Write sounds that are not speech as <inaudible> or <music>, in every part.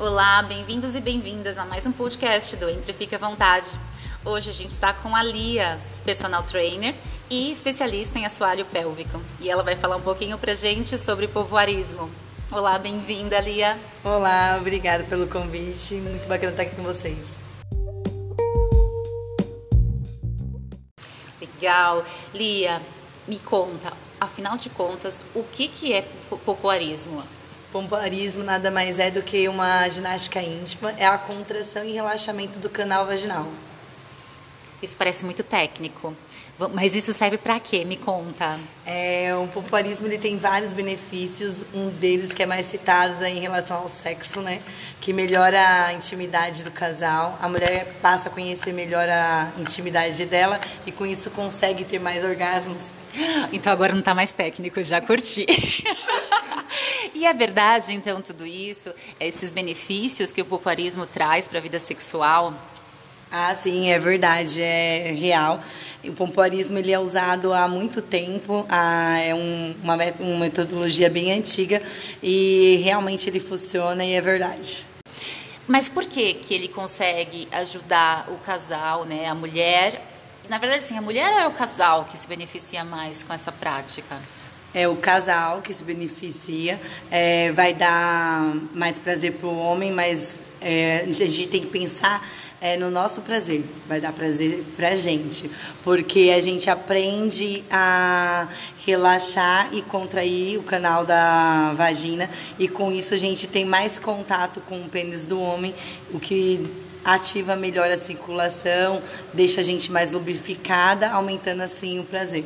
Olá, bem-vindos e bem-vindas a mais um podcast do Entre Fique à Vontade. Hoje a gente está com a Lia, personal trainer e especialista em assoalho pélvico. E ela vai falar um pouquinho pra gente sobre povoarismo. Olá, bem-vinda, Lia. Olá, obrigada pelo convite. Muito bacana estar aqui com vocês. Legal. Lia, me conta, afinal de contas, o que, que é popoarismo? Pompoarismo nada mais é do que uma ginástica íntima, é a contração e relaxamento do canal vaginal. Isso parece muito técnico, mas isso serve para quê? Me conta. É, o pompoarismo ele tem vários benefícios, um deles que é mais citado é em relação ao sexo, né? Que melhora a intimidade do casal, a mulher passa a conhecer melhor a intimidade dela e com isso consegue ter mais orgasmos. Então agora não está mais técnico, já curti. <laughs> E é verdade, então, tudo isso, esses benefícios que o popularismo traz para a vida sexual? Ah, sim, é verdade, é real. O pompoarismo ele é usado há muito tempo, é um, uma, uma metodologia bem antiga e realmente ele funciona e é verdade. Mas por que que ele consegue ajudar o casal, né, a mulher? Na verdade, sim, a mulher ou é o casal que se beneficia mais com essa prática? É o casal que se beneficia, é, vai dar mais prazer para o homem, mas é, a gente tem que pensar é, no nosso prazer, vai dar prazer para a gente, porque a gente aprende a relaxar e contrair o canal da vagina e com isso a gente tem mais contato com o pênis do homem, o que ativa melhor a circulação, deixa a gente mais lubrificada, aumentando assim o prazer.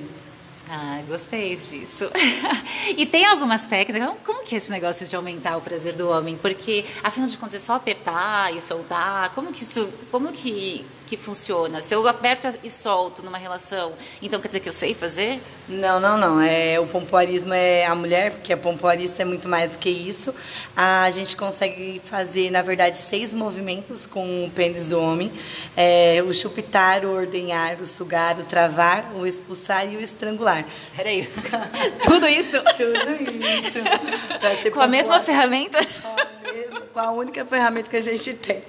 Ah, gostei disso. <laughs> e tem algumas técnicas. Como que é esse negócio de aumentar o prazer do homem? Porque, afinal de contas, é só apertar e soltar. Como que isso. Como que que funciona? Se eu aperto e solto numa relação, então quer dizer que eu sei fazer? Não, não, não. É, o pompoarismo é a mulher, porque a pompoarista é muito mais do que isso. A gente consegue fazer, na verdade, seis movimentos com o pênis do homem: é, o chupitar, o ordenhar, o sugar, o travar, o expulsar e o estrangular. Peraí. <laughs> Tudo isso? Tudo isso. Com a mesma ferramenta? Com a única ferramenta que a gente tem,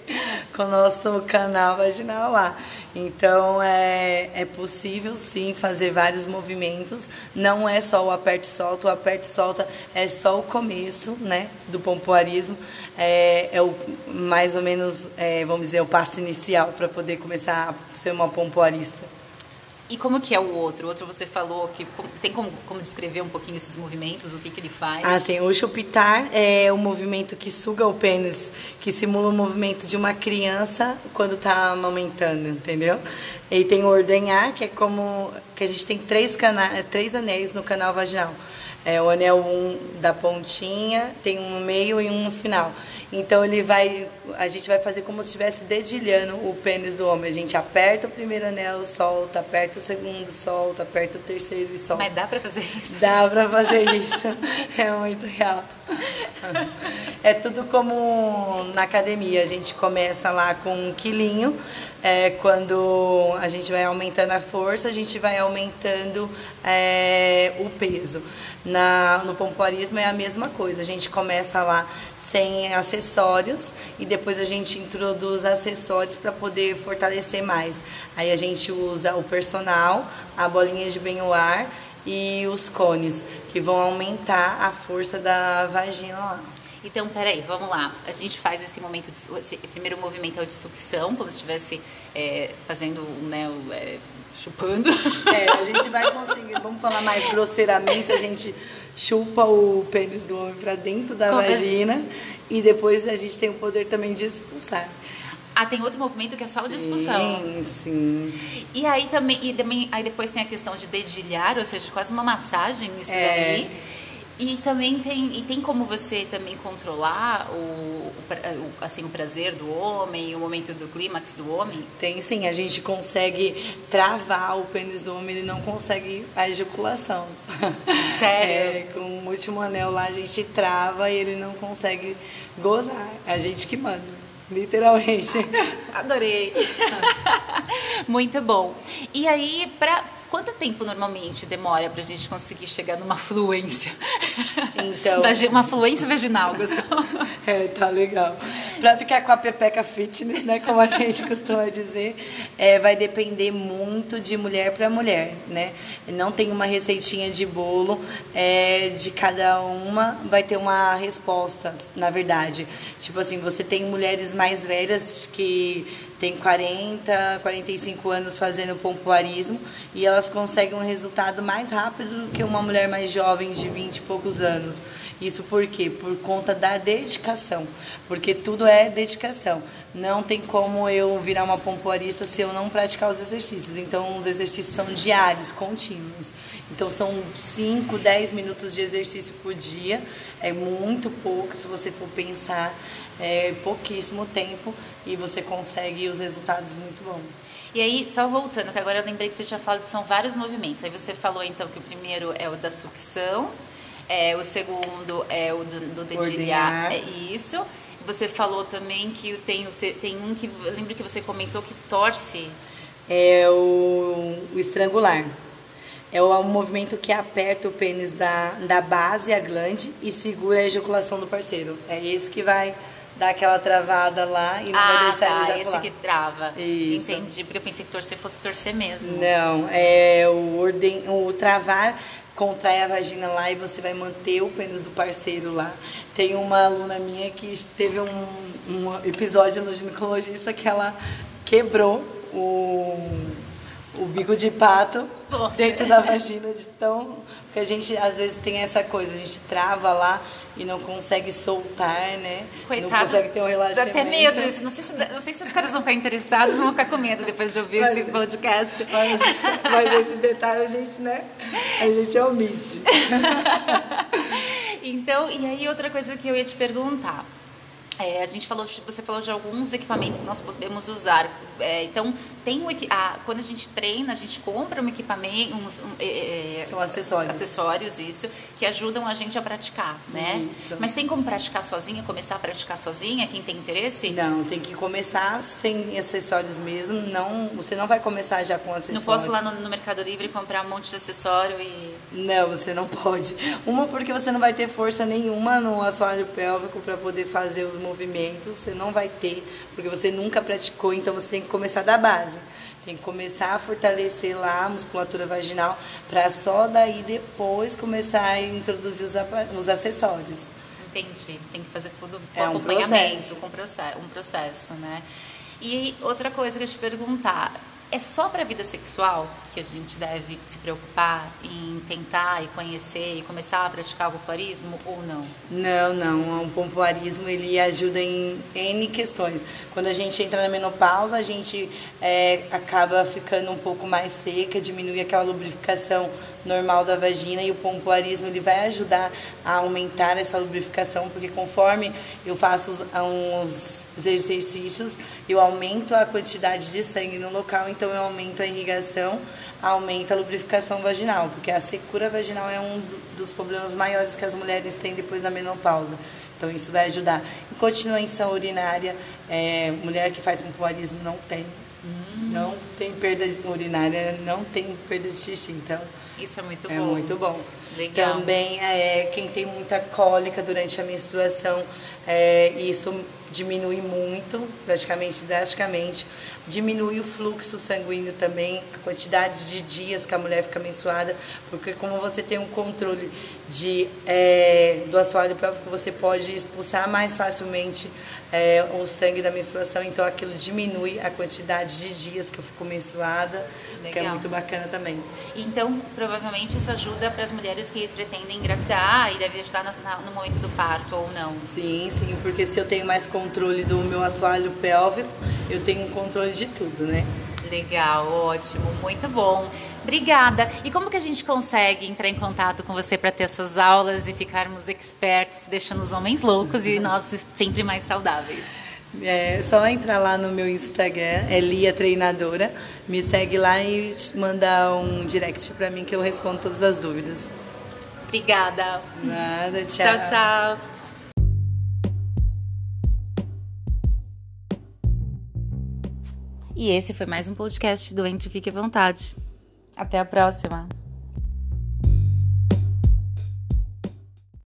com o nosso canal vaginal lá. Então é, é possível sim fazer vários movimentos. Não é só o aperte e solta, o aperte e solta é só o começo né, do pompoarismo. É, é o mais ou menos, é, vamos dizer, o passo inicial para poder começar a ser uma pompoarista. E como que é o outro? O outro você falou que tem como, como descrever um pouquinho esses movimentos, o que, que ele faz? Ah, sim. O chupitar é o movimento que suga o pênis, que simula o movimento de uma criança quando está amamentando, entendeu? E tem o ordenhar, que é como que a gente tem três, cana três anéis no canal vaginal. É o anel um da pontinha, tem um no meio e um no final. Então ele vai, a gente vai fazer como se estivesse dedilhando o pênis do homem. A gente aperta o primeiro anel, solta, aperta o segundo, solta, aperta o terceiro e solta. Mas dá para fazer isso? Dá para fazer isso. <laughs> é muito real. É tudo como na academia. A gente começa lá com um quilinho. É, quando a gente vai aumentando a força, a gente vai aumentando é, o peso. Na, no pompoarismo é a mesma coisa. A gente começa lá sem acessórios e depois a gente introduz acessórios para poder fortalecer mais. Aí a gente usa o personal, a bolinha de bem-o-ar e os cones, que vão aumentar a força da vagina lá. Então, peraí, vamos lá. A gente faz esse momento, de, esse primeiro movimento é o de sucção, como se estivesse é, fazendo, né, é, chupando. É, a gente vai conseguir, vamos falar mais grosseiramente, a gente chupa o pênis do homem para dentro da como vagina? E depois a gente tem o poder também de expulsar. Ah, tem outro movimento que é só o de expulsão. Sim, sim. E aí também, e também, aí depois tem a questão de dedilhar, ou seja, quase uma massagem isso é. daí. E também tem, e tem como você também controlar o, o, assim, o prazer do homem, o momento do clímax do homem? Tem sim, a gente consegue travar o pênis do homem, ele não consegue a ejaculação. <laughs> Sério? É, com o último anel lá a gente trava e ele não consegue gozar. É a gente que manda. Literalmente. <laughs> Adorei. <laughs> Muito bom. E aí, pra, Quanto tempo normalmente demora para a gente conseguir chegar numa fluência? Então. uma fluência vaginal, gostou? <laughs> é, tá legal. Para ficar com a pepeca fitness, né, como a gente <laughs> costuma dizer, é, vai depender muito de mulher para mulher, né? Não tem uma receitinha de bolo, é, de cada uma vai ter uma resposta, na verdade. Tipo assim, você tem mulheres mais velhas que tem 40, 45 anos fazendo pompoarismo e elas conseguem um resultado mais rápido do que uma mulher mais jovem de 20 e poucos anos. Isso por quê? Por conta da dedicação, porque tudo é dedicação. Não tem como eu virar uma pompoarista se eu não praticar os exercícios. Então, os exercícios são diários, contínuos. Então, são 5, 10 minutos de exercício por dia. É muito pouco se você for pensar é pouquíssimo tempo e você consegue os resultados muito bons. E aí, só voltando, que agora eu lembrei que você tinha falado que são vários movimentos. Aí você falou então que o primeiro é o da sucção, é, o segundo é o do, do dedilhar, é isso. Você falou também que tem, tem um que lembro que você comentou que torce. É o, o estrangular. É o, o movimento que aperta o pênis da, da base, a glande, e segura a ejaculação do parceiro. É esse que vai dá aquela travada lá e não ah, vai deixar tá, ele ejacular. esse que trava. Isso. Entendi, porque eu pensei que torcer fosse torcer mesmo. Não, é o, orden, o travar contrai a vagina lá e você vai manter o pênis do parceiro lá. Tem uma aluna minha que teve um, um episódio no ginecologista que ela quebrou o o bico de pato Nossa. dentro da vagina de tão. Porque a gente às vezes tem essa coisa, a gente trava lá e não consegue soltar, né? Coitado. Não consegue ter um relaxamento. Dá até medo isso. Não sei se, não sei se os caras vão ficar interessados, vão ficar com medo depois de ouvir mas, esse podcast. Mas, mas esses detalhes a gente, né? A gente omite. <laughs> então, e aí outra coisa que eu ia te perguntar. É, a gente falou, você falou de alguns equipamentos que nós podemos usar. É, então, tem o, a, quando a gente treina, a gente compra um equipamento, uns, um, é, é, são acessórios, acessórios isso, que ajudam a gente a praticar, né? Isso. Mas tem como praticar sozinha, começar a praticar sozinha? Quem tem interesse? Não, tem que começar sem acessórios mesmo. Não, você não vai começar já com acessórios. Não posso lá no, no Mercado Livre comprar um monte de acessório e não, você não pode. Uma porque você não vai ter força nenhuma no assoalho pélvico para poder fazer os movimentos, você não vai ter, porque você nunca praticou, então você tem que começar da base. Tem que começar a fortalecer lá a musculatura vaginal para só daí depois começar a introduzir os, os acessórios. Entendi. Tem que fazer tudo com é um acompanhamento, processo. com processo, um processo, né? E outra coisa que eu te perguntar, é só para a vida sexual que a gente deve se preocupar em tentar e conhecer e começar a praticar o pompoarismo ou não? Não, não. O pompoarismo ele ajuda em N questões. Quando a gente entra na menopausa, a gente é, acaba ficando um pouco mais seca, diminui aquela lubrificação normal da vagina e o pompoarismo ele vai ajudar a aumentar essa lubrificação, porque conforme eu faço uns exercícios, eu aumento a quantidade de sangue no local, então eu aumento a irrigação, aumenta a lubrificação vaginal, porque a secura vaginal é um dos problemas maiores que as mulheres têm depois da menopausa. Então isso vai ajudar. Incontinência urinária, é, mulher que faz pompoarismo não tem Hum. Não tem perda urinária, não tem perda de xixi. Então, isso é muito é bom. É muito bom. Legal. Também é, quem tem muita cólica durante a menstruação, é, isso diminui muito, praticamente drasticamente. Diminui o fluxo sanguíneo também, a quantidade de dias que a mulher fica menstruada, porque como você tem um controle de, é, do assoalho pélvico, você pode expulsar mais facilmente é, o sangue da menstruação, então aquilo diminui a quantidade de dias que eu fico menstruada, Legal. que é muito bacana também. Então, provavelmente isso ajuda para as mulheres que pretendem engravidar e deve ajudar no momento do parto ou não? Sim, sim, porque se eu tenho mais controle do meu assoalho pélvico, eu tenho um controle de tudo, né? Legal, ótimo, muito bom. Obrigada. E como que a gente consegue entrar em contato com você para ter essas aulas e ficarmos experts, deixando os homens loucos e nós sempre mais saudáveis? É só entrar lá no meu Instagram, Elia Treinadora, me segue lá e manda um direct para mim que eu respondo todas as dúvidas. Obrigada. Nada, tchau. Tchau, tchau. E esse foi mais um podcast do Entre Fique à Vontade. Até a próxima!